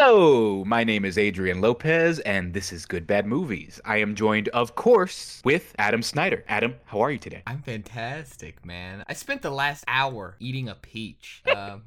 Hello, my name is Adrian Lopez, and this is Good Bad Movies. I am joined, of course, with Adam Snyder. Adam, how are you today? I'm fantastic, man. I spent the last hour eating a peach. Um,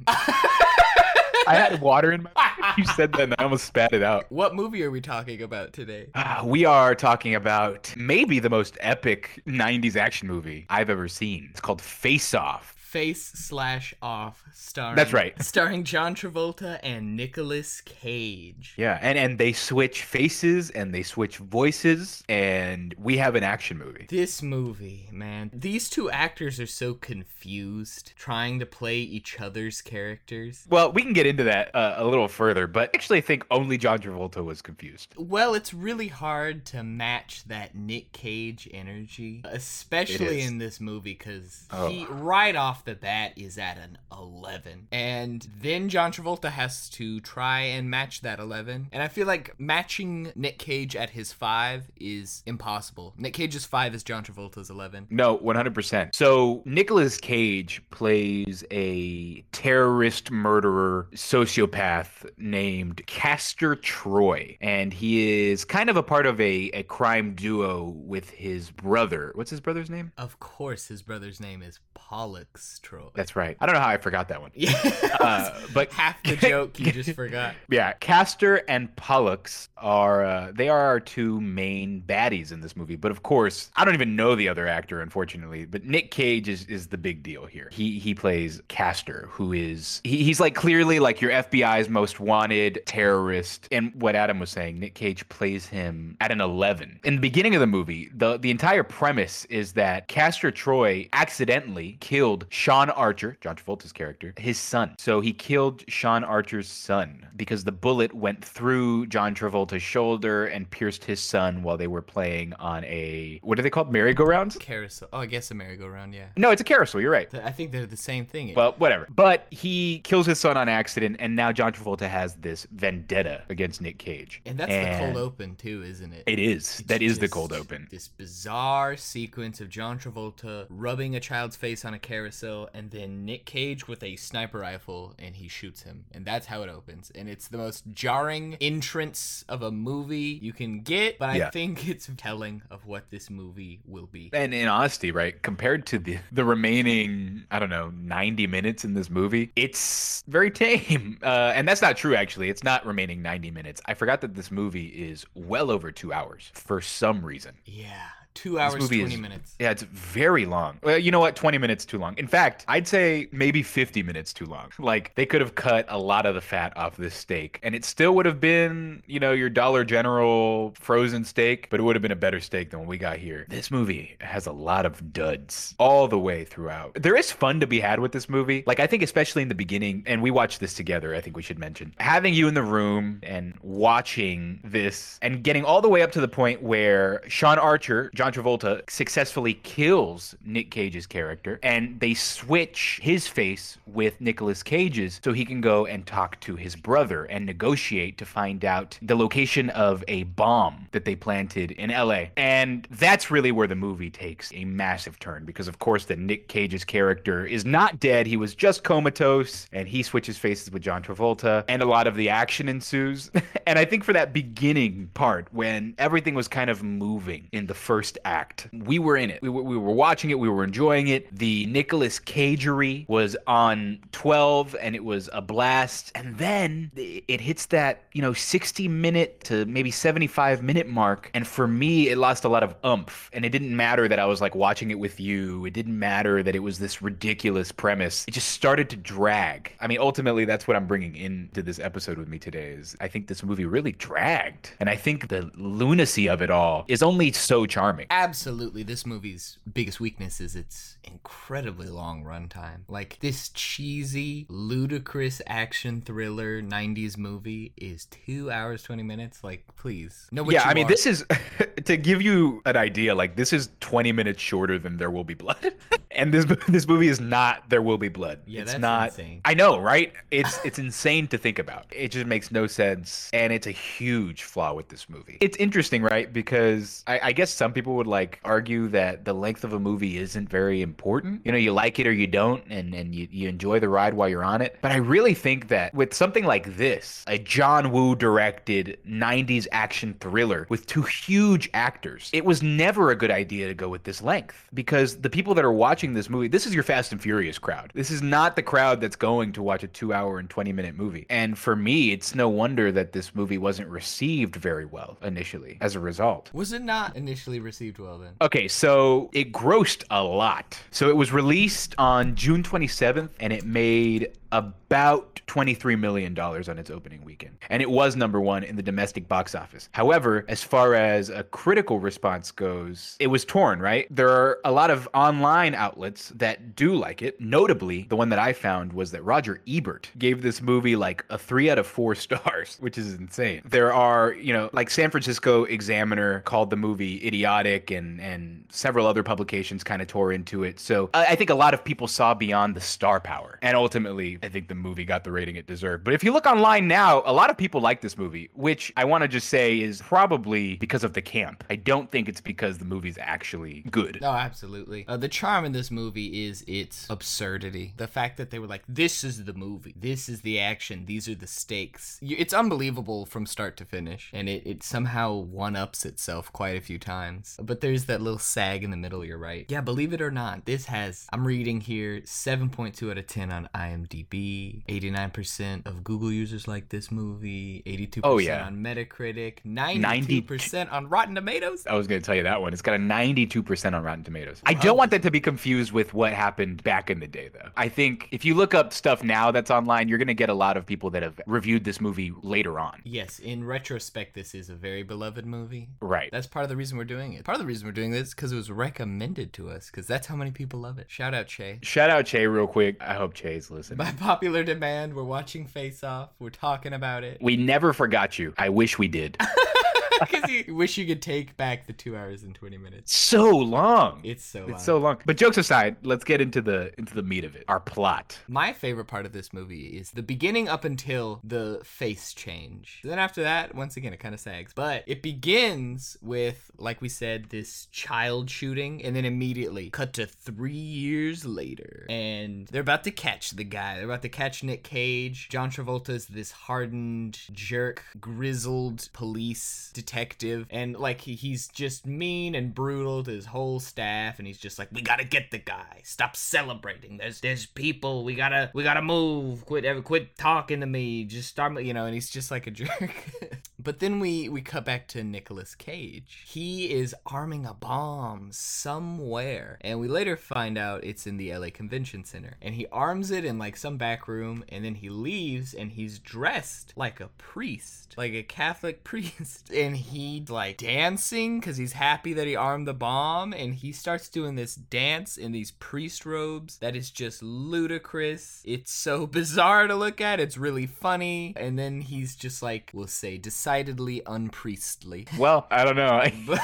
I had water in my mouth. You said that, and I almost spat it out. what movie are we talking about today? Ah, we are talking about maybe the most epic 90s action movie I've ever seen. It's called Face Off. Face slash off, starring That's right. starring John Travolta and Nicolas Cage. Yeah, and, and they switch faces and they switch voices, and we have an action movie. This movie, man, these two actors are so confused trying to play each other's characters. Well, we can get into that uh, a little further, but actually I think only John Travolta was confused. Well, it's really hard to match that Nick Cage energy, especially in this movie, because Oh. he right off the bat is at an 11. And then John Travolta has to try and match that 11. And I feel like matching Nick Cage at his 5 is impossible. Nick Cage's 5 is John Travolta's 11. No, 100%. So, Nicolas Cage plays a terrorist murderer sociopath named Castor Troy. And he is kind of a part of a, a crime duo with his brother. What's his brother's name? Of course, his brother's name is Pollux Troy. That's right. I don't know how I forgot that one. yeah. Uh, but half the joke you just forgot. Yeah, Castor and Pollux are uh, they are our two main baddies in this movie. But of course, I don't even know the other actor, unfortunately. But Nick Cage is, is the big deal here. He he plays Castor, who is he, he's like clearly like your FBI's most wanted terrorist. And what Adam was saying, Nick Cage plays him at an eleven. In the beginning of the movie, the the entire premise is that Castor Troy accidentally killed Sean Archer, John Travolta's character, his son. So he killed Sean Archer's son because the bullet went through John Travolta's shoulder and pierced his son while they were playing on a what are they called? Merry-go-rounds? Carousel. Oh, I guess a merry-go-round, yeah. No, it's a carousel. You're right. I think they're the same thing. Well, whatever. But he kills his son on accident, and now John Travolta has this vendetta against Nick Cage. and that's the cold open too, isn't it? It is. That is the cold open. This bizarre sequence of John Travolta rubbing a child's face on a carousel, and then Nick Cage with a sniper rifle, and he shoots him, and that's how it opens. And it's the most jarring entrance of a movie you can get, but I think it's telling of what this movie will be. And in honesty, right, compared to the the remaining, I don't know, 90 minutes in this movie, it's very tame. Uh, and that's not true, actually. It's not remaining 90 minutes. I forgot that this movie is well over two hours for some reason. Yeah, two hours twenty is- minutes. Yeah, it's very long. Well, you know what? 20 minutes too long. In fact, I'd say maybe 50 minutes too long. Like, they could have cut a lot of the fat off this steak, and it still would have been, you know, your Dollar General frozen steak, but it would have been a better steak than what we got here. This movie has a lot of duds all the way throughout. There is fun to be had with this movie. Like, I think, especially in the beginning, and we watched this together, I think we should mention having you in the room and watching this and getting all the way up to the point where Sean Archer, John Travolta, successfully kills Nick Cage's character, and they switch his face with Nicolas Cage's so he can go and talk to his brother and negotiate to find out the location of a bomb that they planted in LA. And that's really where the movie takes a massive turn because, of course, that Nick Cage's character is not dead. He was just comatose, and he switches faces with John Travolta, and a lot of the action ensues. and I think for that beginning part, when everything was kind of moving in the first act, we were in it. We were, we were watching it, we were enjoying it. The Nicholas Cagery was on 12, and it was a blast. And then it hits that, you know, 60 minute to maybe 75 minute mark. And for me, it lost a lot of umph. And it didn't matter that I was like watching it with you, it didn't matter that it was this ridiculous premise. It just started to drag. I mean, ultimately, that's what I'm bringing into this episode with me today. Is I think this movie really dragged, and I think the lunacy of it all is only so charming. Absolutely, this movie's biggest weakness is its incredibly long runtime. Like this cheesy, ludicrous action thriller '90s movie is two hours twenty minutes. Like, please, no. what yeah, I mean, are. this is to give you an idea. Like, this is 20 minutes shorter than There Will Be Blood. And this this movie is not There Will Be Blood. Yeah, it's that's not. insane. I know, right? It's it's insane to think about. It just makes no sense, and it's a huge flaw with this movie. It's interesting, right? Because I, I guess some people would like argue that the length of a movie isn't very important. You know, you like it or you don't, and and you, you enjoy the ride while you're on it. But I really think that with something like this, a John Woo directed '90s action thriller with two huge actors, it was never a good idea to go with this length because the people that are watching this movie, this is your Fast and Furious crowd. This is not the crowd that's going to watch a two hour and 20 minute movie. And for me, it's no wonder that this movie wasn't received very well initially as a result. Was it not initially received well then? Okay, so it grossed a lot. So it was released on June 27th and it made about $23 million on its opening weekend. And it was number one in the domestic box office. However, as far as a critical response goes, it was torn, right? There are a lot of online outlets that do like it. Notably, the one that I found was that Roger Ebert gave this movie like a three out of four stars, which is insane. There are, you know, like San Francisco Examiner called the movie idiotic and, and several other publications kind of tore into it. So I I think a lot of people saw beyond the star power. And ultimately, I think the movie got the rating it deserved. But if you look online now, a lot of people like this movie, which I want to just say is probably because of the camp. I don't think it's because the movie's actually good. No, absolutely. Uh, the charm in this movie is its absurdity. The fact that they were like, "This is the movie. This is the action. These are the stakes." It's unbelievable from start to finish, and it, it somehow one ups itself quite a few times. But there's that little sag in the middle. You're right. Yeah, believe it or not, this has. I'm reading here 7.2 out of 10 on IMDb. 89% of Google users like this movie. 82% Oh, yeah. on Metacritic. 92% on Rotten Tomatoes. I was going to tell you that one. It's got a 92% on Rotten Tomatoes. I don't um, want that to be confused with what happened back in the day, though. I think if you look up stuff now that's online, you're going to get a lot of people that have reviewed this movie later on. Yes, in retrospect, this is a very beloved movie. Right. That's part of the reason we're doing it. Part of the reason we're doing this because it was recommended to us because that's how many people love it. Shout out Che. Shout out Che real quick. I hope Che's listening. By popular demand, we're watching Face Off. We're talking about it. We never forgot you. I wish we did. Because you wish you could take back the two hours and twenty minutes. so long. It's so. Long. It's long. so long. But jokes aside, let's get into the into the meat of it. Our plot. My favorite part of this movie is the beginning up until the face change. Then after that, once again, it kind of sags. But it begins with, like we said, this child shooting, and then immediately cut to three years later. And they're about to catch the guy. They're about to catch Nick Cage. John Travolta's this hardened, jerk, grizzled police detective. And like he, he's just mean and brutal to his whole staff. And he's just like, we gotta get the guy. Stop celebrating. There's there's people. We gotta we gotta move. Quit ever quit talking to me. Just start you know, and he's just like a jerk. but then we we cut back to Nicolas Cage. He is arming a bomb somewhere. And we later find out it's in the LA Convention Center. And he arms it in like some back room and then he leaves and he's dressed like a priest, like a Catholic priest. And he's like dancing because he's happy that he armed the bomb. And he starts doing this dance in these priest robes that is just ludicrous. It's so bizarre to look at. It's really funny. And then he's just like, we'll say, decidedly unpriestly. Well, I don't know. Um,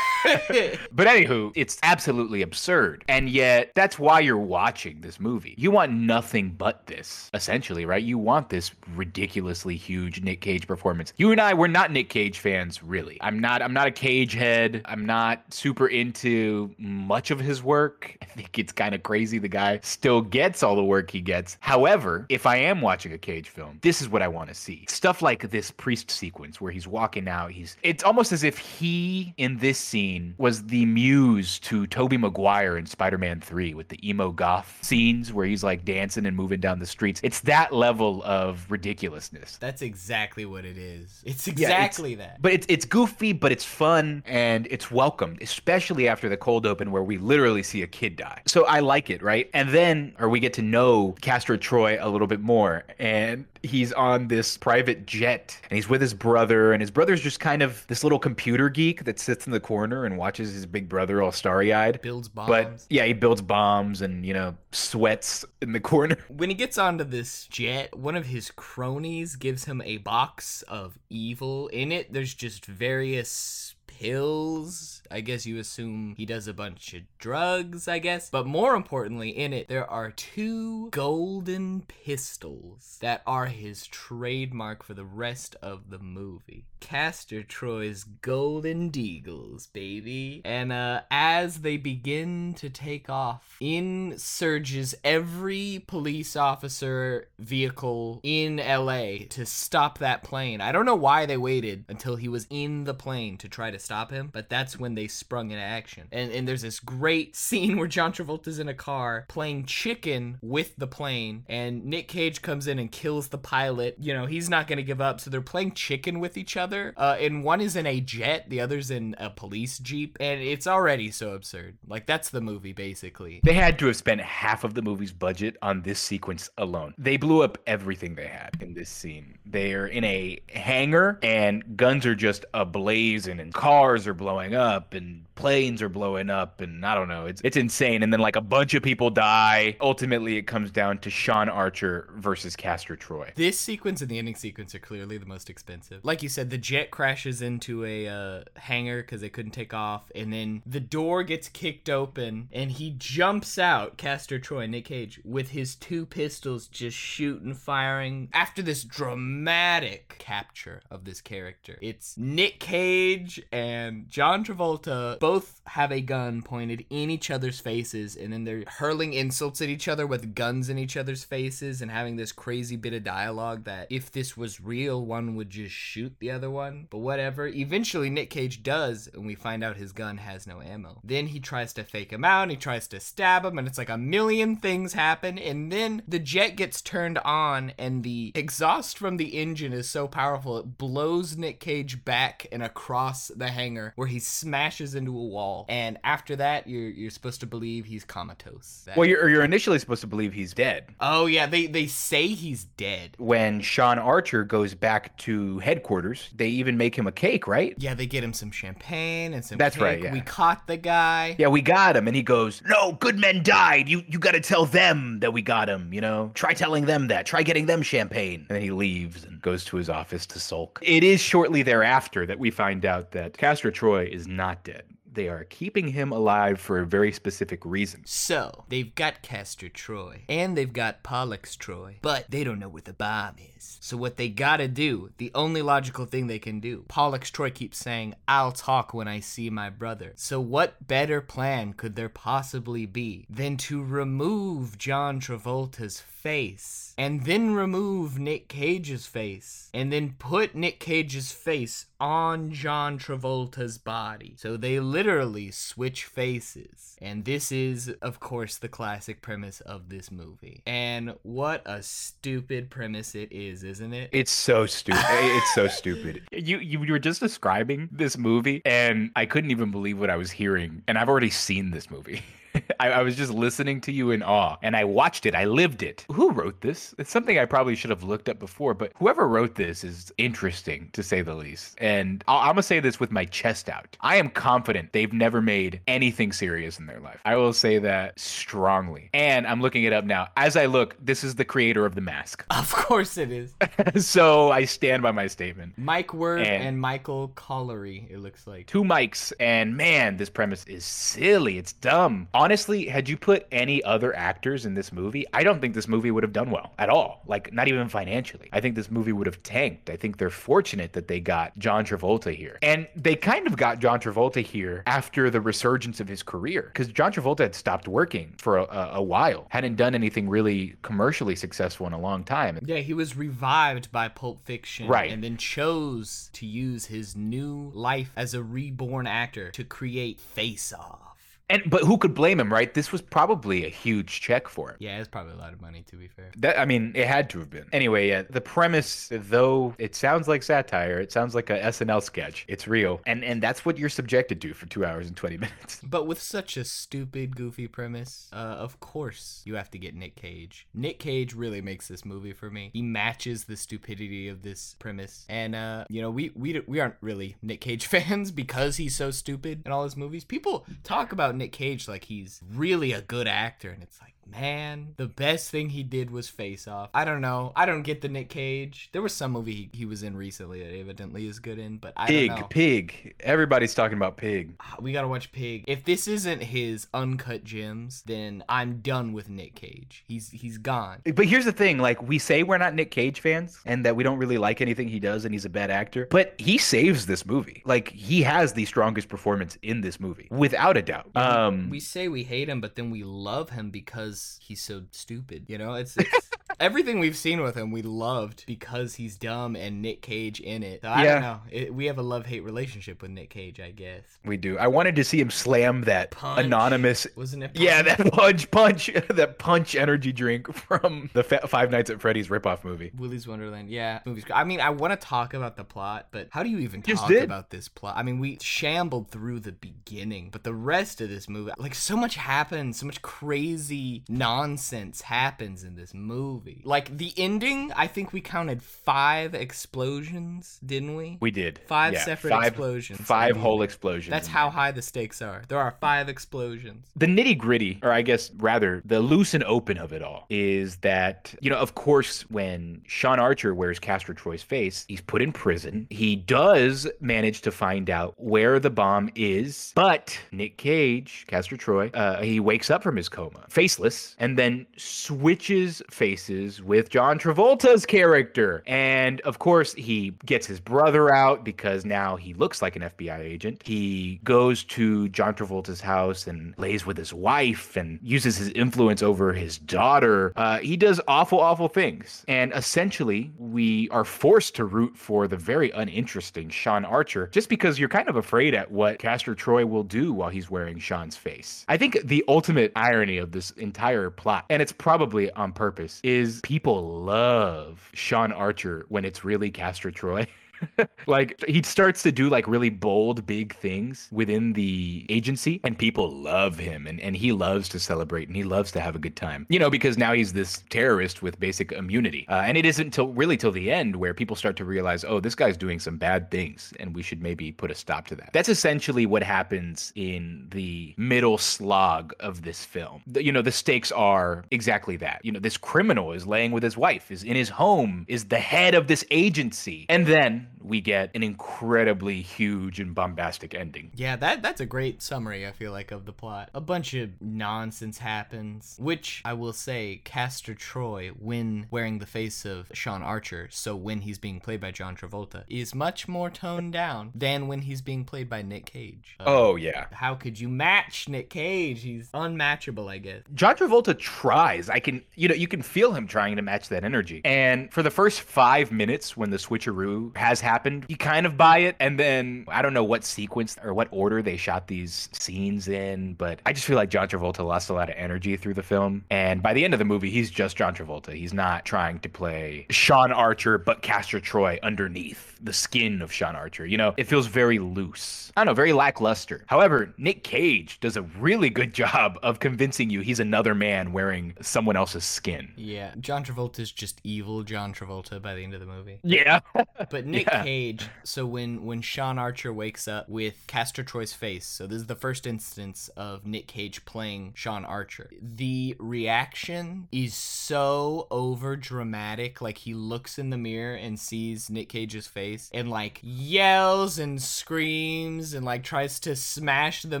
but anywho, it's absolutely absurd. And yet, that's why you're watching this movie. You want nothing but this, essentially, right? You want this ridiculously huge Nick Cage performance. You and I, we're not Nick Cage fans, really. I'm not I'm not a Cage head. I'm not super into much of his work. I think it's kind of crazy the guy still gets all the work he gets. However, if I am watching a Cage film, this is what I want to see. Stuff like this priest sequence where he's walking out, he's it's almost as if he in this scene was the muse to Tobey Maguire in Spider-Man 3 with the emo goth scenes where he's like dancing and moving down the streets. It's that level of ridiculousness. That's exactly what it is. It's Yeah, it's- exactly that. But it's it's goofy, but it's fun and it's welcomed, especially after the cold open where we literally see a kid die. So I like it, right? And then or we get to know Castor Troy a little bit more and he's on this private jet and he's with his brother and his brother's just kind of this little computer geek that sits in the corner and watches his big brother all starry-eyed. Builds bombs. But yeah, he builds bombs and you know sweats in the corner. when he gets onto this jet, one of his cronies gives him a box of evil. In it, there's just various pills. I guess you assume he does a bunch of drugs, I guess. But more importantly, in it, there are two golden pistols that are his trademark for the rest of the movie. Castor Troy's golden deagles, baby. And uh, as they begin to take off, in surges every police officer vehicle in LA to stop that plane. I don't know why they waited until he was in the plane to try to stop him, but that's when they sprung into action. And and there's this great scene where John Travolta's in a car playing chicken with the plane, and Nick Cage comes in and kills the pilot. You know, he's not gonna give up, so they're playing chicken with each other. Uh, and one is in a jet, the other's in a police jeep, and it's already so absurd. Like that's the movie basically. They had to have spent half of the movie's budget on this sequence alone. They blew up everything they had in this scene. They're in a hangar and guns are just ablaze and cars are blowing up and planes are blowing up and I don't know. It's it's insane. And then like a bunch of people die. Ultimately it comes down to Sean Archer versus Castor Troy. This sequence and the ending sequence are clearly the most expensive. Like you said, the jet crashes into a uh, hangar because they couldn't take off, and then the door gets kicked open, and he jumps out, Castor Troy, Nick Cage, with his two pistols just shooting, firing. After this dramatic capture of this character, it's Nick Cage and John Travolta both have a gun pointed in each other's faces, and then they're hurling insults at each other with guns in each other's faces and having this crazy bit of dialogue that if this was real, one would just shoot the other one. But whatever. Eventually, Nick Cage does, and we find out his gun has no ammo. Then he tries to fake him out, and he tries to stab him, and it's like a million things happen, and then the jet gets turned on, and the exhaust from the engine is so powerful it blows Nick Cage back and across the hangar where he smashes into a wall. And after that, you're you're supposed to believe he's comatose. That- Well, you're, you're initially supposed to believe he's dead. oh yeah, they they say he's dead. When Sean Archer goes back to headquarters, they even make him a cake, right? Yeah, they get him some champagne and some. That's cake. right, yeah. We caught the guy. Yeah, we got him. And he goes, No, good men died. You you gotta tell them that we got him, you know? Try telling them that. Try getting them champagne. And then he leaves and goes to his office to sulk. It is shortly thereafter that we find out that Castor Troy is not dead. They are keeping him alive for a very specific reason. So they've got Castor Troy and they've got Pollux Troy, but they don't know where the bomb is. So what they gotta do, the only logical thing they can do, Pollux Troy keeps saying, "I'll talk when I see my brother." So what better plan could there possibly be than to remove John Travolta's face and then remove Nick Cage's face and then put Nick Cage's face on John Travolta's body. So they literally switch faces. And this is, of course, the classic premise of this movie. And what a stupid premise it is, isn't it? It's so stupid. it's so stupid. You, you you were just describing this movie, and I couldn't even believe what I was hearing. And I've already seen this movie. I, I was just listening to you in awe, and I watched it. I lived it. Who wrote this? It's something I probably should have looked up before, but whoever wrote this is interesting to say the least. And I'll, I'm gonna say this with my chest out. I am confident they've never made anything serious in their life. I will say that strongly. And I'm looking it up now. As I look, this is the creator of The Mask. Of course it is. so I stand by my statement. Mike Werb And- and, Michael Colleary, it looks like. Two mics, and man, this premise is silly. It's dumb. Honestly, had you put any other actors in this movie, I don't think this movie would have done well at all. Like, not even financially. I think this movie would have tanked. I think they're fortunate that they got John Travolta here. And they kind of got John Travolta here after the resurgence of his career. Because John Travolta had stopped working for a, a, a while, hadn't done anything really commercially successful in a long time. Yeah, he was revived by Pulp Fiction. Right. And then chose to use his new life as a reborn actor to create Face Off. And but who could blame him, right? This was probably a huge check for him. Yeah, it's probably a lot of money, to be fair. That I mean, it had to have been. Anyway, yeah, the premise, though it sounds like satire, it sounds like a SNL sketch. It's real, and and that's what you're subjected to for two hours and twenty minutes. But with such a stupid, goofy premise, uh, of course you have to get Nick Cage. Nick Cage really makes this movie for me. He matches the stupidity of this premise, and uh, you know we we we aren't really Nick Cage fans because he's so stupid in all his movies. People talk about Nick Cage like he's really a good actor, and it's like man, the best thing he did was Face Off. I don't know. I don't get the Nick Cage. There was some movie he, he was in recently that evidently is good in, but I Pig, don't know. Pig. Everybody's talking about Pig. Ah, We gotta watch Pig. If this isn't his uncut gems, then I'm done with Nick Cage. He's he's gone. But here's the thing, like we say we're not Nick Cage fans and that we don't really like anything he does and he's a bad actor, but he saves this movie. Like he has the strongest performance in this movie without a doubt. Um we say we hate him, but then we love him because he's so stupid. You know, it's, it's everything we've seen with him we loved because he's dumb and Nick Cage in it. So I Yeah. don't know. It, we have a love hate relationship with Nick Cage, I guess. we do. I wanted to see him slam that Punch. anonymous Wasn't it? Yeah, that punch punch that punch energy drink from the Fa- Five Nights at Freddy's ripoff movie. Willy's Wonderland. Yeah, movie's. I mean, I want to talk about the plot, but how do you even Just talk did. about this plot? I mean, we shambled through the beginning, but the rest of this movie, like, so much happens, so much crazy nonsense happens in this movie. Like the ending, I think we counted five explosions, didn't we? We did Five Yeah, separate five- explosions. Five I mean, whole explosions. That's how high the stakes are. There are five explosions. the nitty gritty, or I guess rather the loose and open of it all, is that, you know, of course, when Sean Archer wears Castor Troy's face, he's put in prison. He does manage to find out where the bomb is, but Nick Cage, Castor Troy, uh, he wakes up from his coma, faceless, and then switches faces with John Travolta's character. And of course, he gets his brother out because now he looks like an FBI agent. He goes to John Travolta's house and lays with his wife and uses his influence over his daughter. Uh, he does awful, awful things. And essentially, we are forced to root for the very uninteresting Sean Archer just because you're kind of afraid at what Castor Troy will do while he's wearing Sean's face. I think the ultimate irony of this entire plot, and it's probably on purpose, is people love Sean Archer when it's really Castor Troy. like he starts to do like really bold big things within the agency and people love him and, and he loves to celebrate and he loves to have a good time. You know because now he's this terrorist with basic immunity. Uh, and it isn't till really till the end where people start to realize oh this guy's doing some bad things and we should maybe put a stop to that. That's essentially what happens in the middle slog of this film. The- you know the stakes are exactly that. You know this criminal is laying with his wife is in his home is the head of this agency and then we get an incredibly huge and bombastic ending Yeah, that that's a great summary. I feel like of the plot. A bunch of nonsense happens, which I will say, Castor Troy, when wearing the face of Sean Archer, so when he's being played by John Travolta, is much more toned down than when he's being played by Nick Cage. Uh, oh yeah how could you match Nick Cage? He's unmatchable, I guess. John Travolta tries. I can, you know, you can feel him trying to match that energy. And for the first five minutes, when the switcheroo has happened, you kind of buy it. And then I don't know what sequence or what order they shot these scenes in, but I just feel like John Travolta lost a lot of energy through the film. And by the end of the movie, he's just John Travolta. He's not trying to play Sean Archer, but Castor Troy underneath the skin of Sean Archer. You know, it feels very loose. I don't know, very lackluster. However, Nick Cage does a really good job of convincing you he's another man wearing someone else's skin. Yeah, John Travolta's just evil John Travolta by the end of the movie. Yeah. But Nick Yeah. Cage, so when when Sean Archer wakes up with Castor Troy's face, so this is the first instance of Nick Cage playing Sean Archer. The reaction is so over dramatic. Like he looks in the mirror and sees Nick Cage's face and like yells and screams and like tries to smash the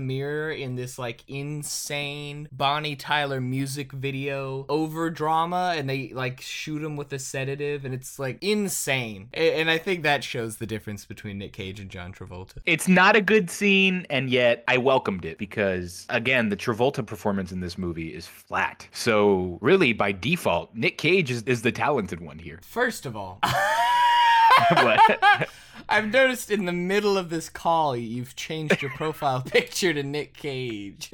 mirror in this like insane Bonnie Tyler music video over drama and they like shoot him with a sedative and it's like insane. And I think that shows the difference between Nick Cage and John Travolta. It's not a good scene, and yet I welcomed it because, again, the Travolta performance in this movie is flat. So, really, by default, Nick Cage is, is the talented one here. First of all, What? I've noticed in the middle of this call you've changed your profile picture to Nick Cage.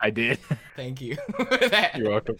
I did. Thank you for that. You're welcome.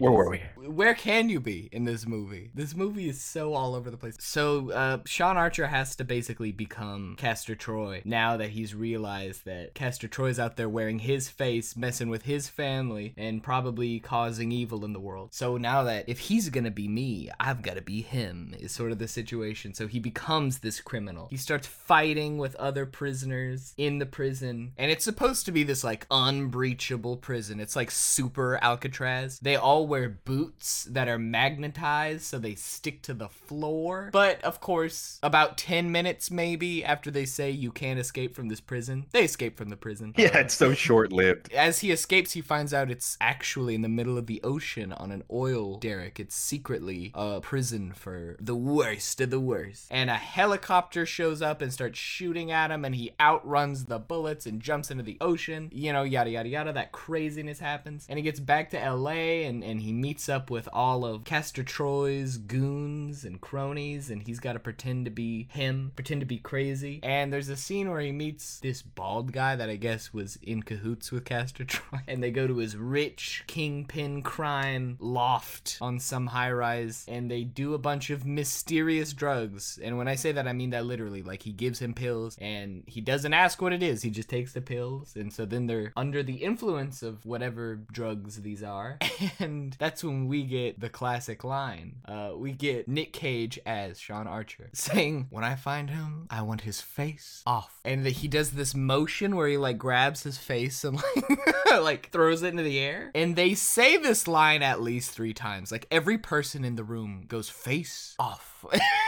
Where were we? Where can you be in this movie? This movie is so all over the place. So, uh, Sean Archer has to basically become Castor Troy now that he's realized that Castor Troy's out there wearing his face, messing with his family, and probably causing evil in the world. So now that if he's gonna be me, I've gotta be him, is sort of the situation. So he becomes this criminal. He starts fighting with other prisoners in the prison. And it's supposed to be this like unbreachable prison. It's like super Alcatraz. They all wear boots that are magnetized so they stick to the floor. But of course, about 10 minutes maybe after they say you can't escape from this prison, they escape from the prison. Yeah, it's so short lived. As he escapes, he finds out it's actually in the middle of the ocean on an oil derrick. It's secretly a prison for the worst of the worst. And a helicopter shows up and starts shooting at him, and he outruns the bullets and jumps into the ocean. You know, yada yada yada. That craziness happens. And he gets back to LA and, and he meets up with all of Castor Troy's goons and cronies, and he's got to pretend to be him, pretend to be crazy. And there's a scene where he meets this bald guy that I guess was in cahoots with Castor Troy, and they go to his rich kingpin crime loft on some high rise, and they do a bunch of mysterious drugs. And when I say that, I mean that literally. Like he gives him pills, and he doesn't ask what it is. He just takes the pills, and so then they're under the influence of whatever drugs these are, and that's when we get the classic line. Uh, we get Nick Cage as Sean Archer saying, "When I find him, I want his face off," and he does this motion where he like grabs his face and like like throws it into the air. And they say this line at least three times. Like every person in the room goes face off.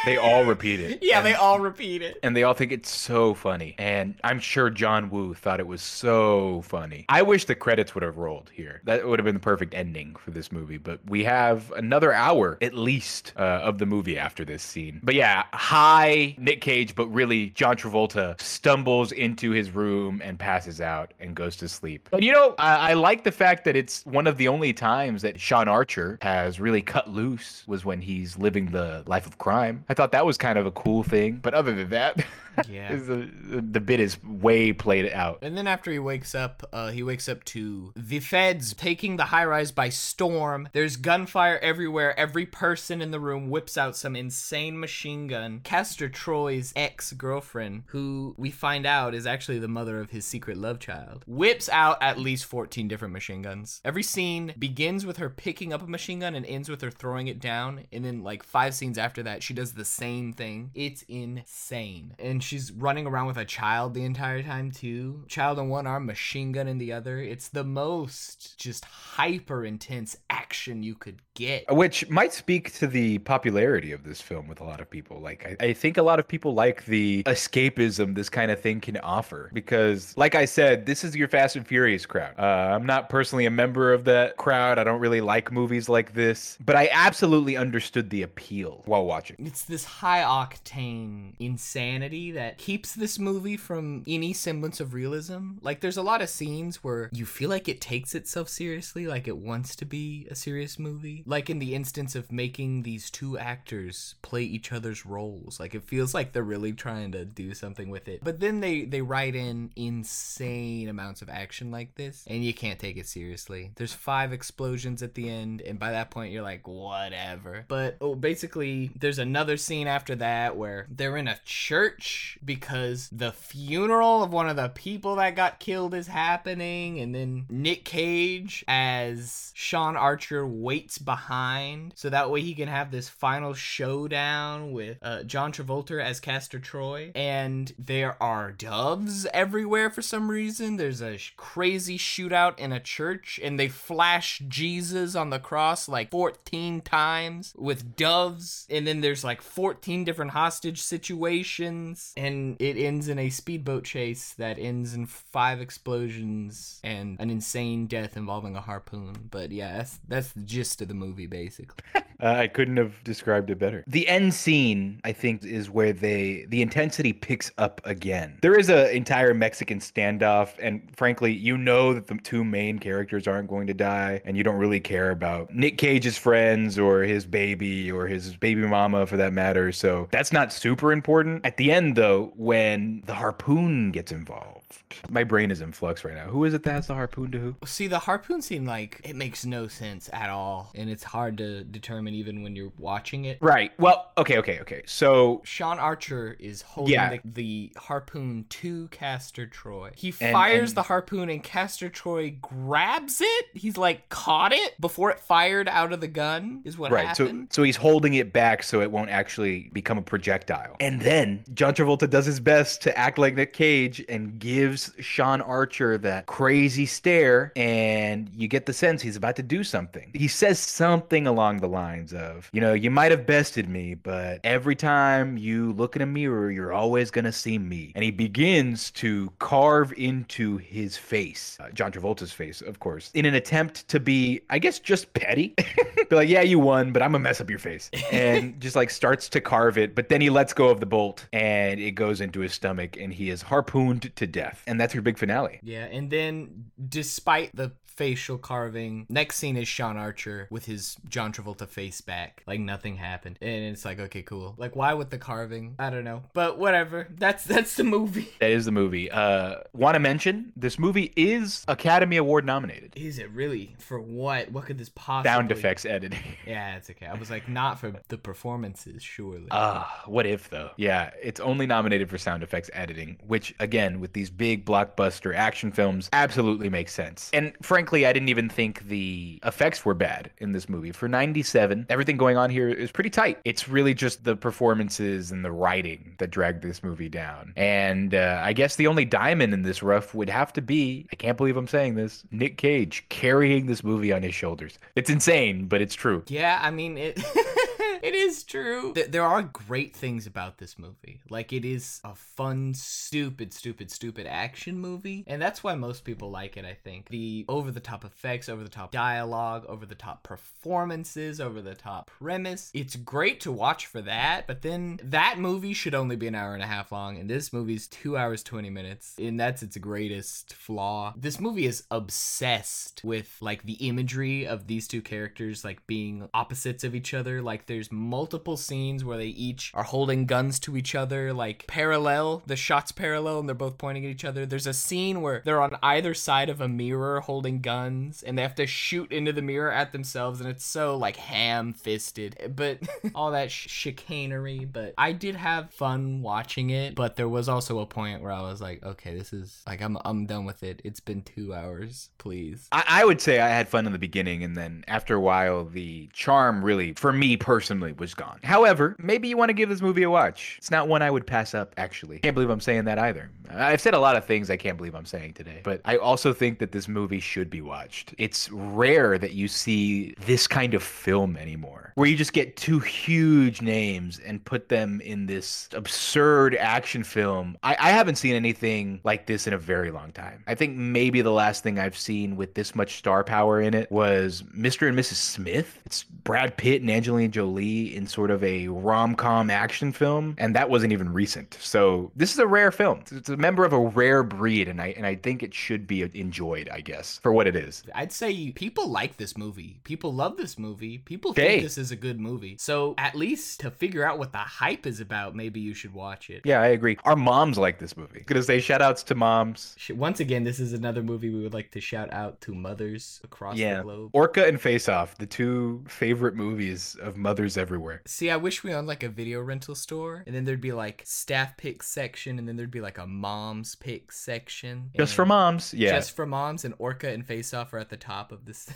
They all repeat it. yeah, And- they all repeat it. and they all think it's so funny. And I'm sure John Woo thought it was so funny. I wish the credits would have rolled here. That would have been the perfect ending for this movie. But we have another hour at least uh, of the movie after this scene. But yeah, high Nick Cage, but really John Travolta stumbles into his room and passes out and goes to sleep. But you know, I, I like the fact that it's one of the only times that Sean Archer has really cut loose was when he's living the life of crime. I thought that was kind of a cool thing. But other than that, Yeah. the, the bit is way played out. And then after he wakes up, uh, he wakes up to the feds taking the high rise by storm. There's gunfire everywhere. Every person in the room whips out some insane machine gun. Castor Troy's ex girlfriend, who we find out is actually the mother of his secret love child, whips out at least 14 different machine guns. Every scene begins with her picking up a machine gun and ends with her throwing it down. And then, like, five scenes after that, she does the same thing. It's insane. And she's running around with a child the entire time, too. Child in one arm, machine gun in the other. It's the most just hyper intense action you could get. Which might speak to the popularity of this film with a lot of people. Like, I, I think a lot of people like the escapism this kind of thing can offer. Because, like I said, this is your Fast and Furious crowd. Uh, I'm not personally a member of that crowd. I don't really like movies like this. But I absolutely understood the appeal while watching. It's this high octane insanity that keeps this movie from any semblance of realism. Like, there's a lot of scenes where you feel like it takes itself seriously, like it wants to be a serious movie. Like in the instance of making these two actors play each other's roles. Like, it feels like they're really trying to do something with it. But then they, they write in insane amounts of action like this, and you can't take it seriously. There's five explosions at the end, and by that point, you're like, whatever. But oh, basically, there's another scene after that where they're in a church because the funeral of one of the people that got killed is happening, and then Nick Cage as Sean Archer waits behind so that way he can have this final showdown with uh, John Travolta as Castor Troy. And there are doves everywhere for some reason. There's a crazy shootout in a church, and they flash Jesus on the cross like 14 times with doves. And then there's like 14 different hostage situations, and it ends in a speedboat chase that ends in five explosions and an insane death involving a harpoon. But yeah, that's that's the gist of the movie basically. Uh, I couldn't have described it better. The end scene, I think, is where they the intensity picks up again. There is an entire Mexican standoff, and frankly, you know that the two main characters aren't going to die, and you don't really care about Nick Cage's friends or his baby or his baby mama, for that matter. So that's not super important. At the end, though, when the harpoon gets involved, my brain is in flux right now. Who is it that has the harpoon to who? See, the harpoon scene, like, it makes no sense at all. And it's hard to determine even when you're watching it. Right. Well, okay, okay, okay. So Sean Archer is holding Yeah. the, the harpoon to Castor Troy. He And- fires and- the harpoon and Castor Troy grabs it. He's like caught it before it fired out of the gun. Is what right, so happened. so he's holding it back so it won't actually become a projectile. And then John Travolta does his best to act like Nick Cage and gives Sean Archer that crazy stare, and you get the sense he's about to do something. He says something along the of, you know, you might have bested me, but every time you look in a mirror, you're always gonna see me. And he begins to carve into his face, uh, John Travolta's face, of course, in an attempt to be, I guess, just petty. be like, yeah, you won, but I'm gonna mess up your face. And just like starts to carve it, but then he lets go of the bolt and it goes into his stomach and he is harpooned to death. And that's your big finale. Yeah, and then despite the facial carving, next scene is Sean Archer with his John Travolta face back, like nothing happened, and it's like okay, cool. Like why with the carving? I don't know, but whatever. That's that's the movie. That is the movie. Uh, Want to mention this movie is Academy Award nominated. Is it really for what? What could this possibly? Sound effects editing. Yeah, it's okay. I was like, not for the performances, surely. Ah, what if though? Yeah, it's only nominated for sound effects editing, which again, with these big blockbuster action films, absolutely makes sense. And frankly, I didn't even think the effects were bad in this movie. For 97, everything going on here is pretty tight. It's really just the performances and the writing that dragged this movie down. And uh, I guess the only diamond in this rough would have to be, I can't believe I'm saying this, Nick Cage carrying this movie on his shoulders. It's insane, but it's true. Yeah, I mean it. it is true. Th- there are great things about this movie. Like it is a fun, stupid, stupid, stupid action movie, and that's why most people like it. I think the over-the-top effects, over-the-top dialogue, over-the-top performances, over-the-top premise. It's great to watch for that, but then that movie should only be an hour and a half long, and this movie's two hours twenty minutes, and that's its greatest flaw. This movie is obsessed with like the imagery of these two characters like being opposites of each other. Like there's multiple scenes where they each are holding guns to each other, like parallel. The shots parallel, and they're both pointing at each other. There's a scene where they're on either side of a mirror holding guns, and they have to shoot into the mirror at themselves, and it's so like ham-fisted. But all that sh- chicanery. But I did have fun watching it. But there was also a point where I was like, okay, this is like I'm I'm done with it. It's been two hours. Please. I, I would say I had fun in the beginning, and then after a while, the charm really, for me personally, was gone. However, maybe you want to give this movie a watch. It's not one I would pass up, actually. Can't believe I'm saying that either. I've said a lot of things I can't believe I'm saying today, but I also think that this movie should be watched. It's rare that you see this kind of film anymore, where you just get two huge names and put them in this absurd action film. I, I haven't seen anything like this in a very long time. I think maybe the last thing I've seen with this much star power in it was Mr. and Mrs. Smith. It's Brad Pitt and Angelina Jolie in sort of a rom com action film, and that wasn't even recent. So this is a rare film. It's a member of a rare breed, and I and I think it should be enjoyed, I guess, for what it is. I'd say people like this movie. People love this movie. People think this is a good movie. So at least to figure out what the hype is about, maybe you should watch it. Yeah, I agree. Our moms like this movie. Gonna say shout outs to moms. Once again, this is another movie we would like to shout out to mothers across the globe. Orca and Face Off, the two favorite movies of mothers everywhere. See, I wish we owned like a video rental store, and then there'd be like staff pick section, and then there'd be like a mom's pick section. Just for moms. Yeah. Just for moms, and Orca and Face Off are at the top of this.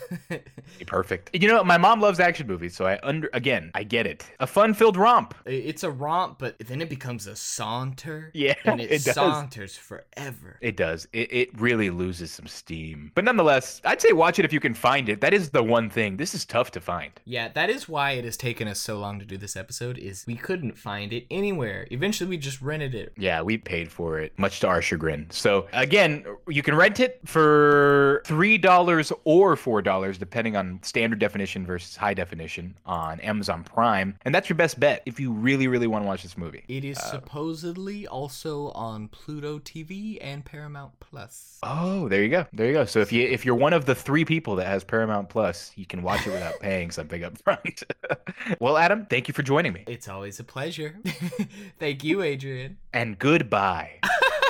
Perfect. You know, my mom loves action movies, so I under again, I get it. A fun-filled romp. it's a romp, but then it becomes a saunter. Yeah, and it, it does. saunters forever. It does. It, it really loses some steam. But nonetheless, I'd say watch it if you can find it. That is the one thing. This is tough to find. Yeah, that is why it has taken us so long to do this episode. Is we couldn't find it anywhere. Eventually, we just rented it. Yeah, we paid for it, much to our chagrin. So again, you can rent it for three dollars or four dollars, depending on standard definition versus high definition on Amazon Prime, and that's your best bet if you really, really want to watch this movie. It is uh, supposedly also on Pluto TV and Paramount Plus. Oh, there you go. There you go. So if you if you're one of the three people that has Paramount Plus, you can watch it without paying something up front. well, Adam, thank you for joining me. It's always a pleasure. Thank you, Adrian. And goodbye.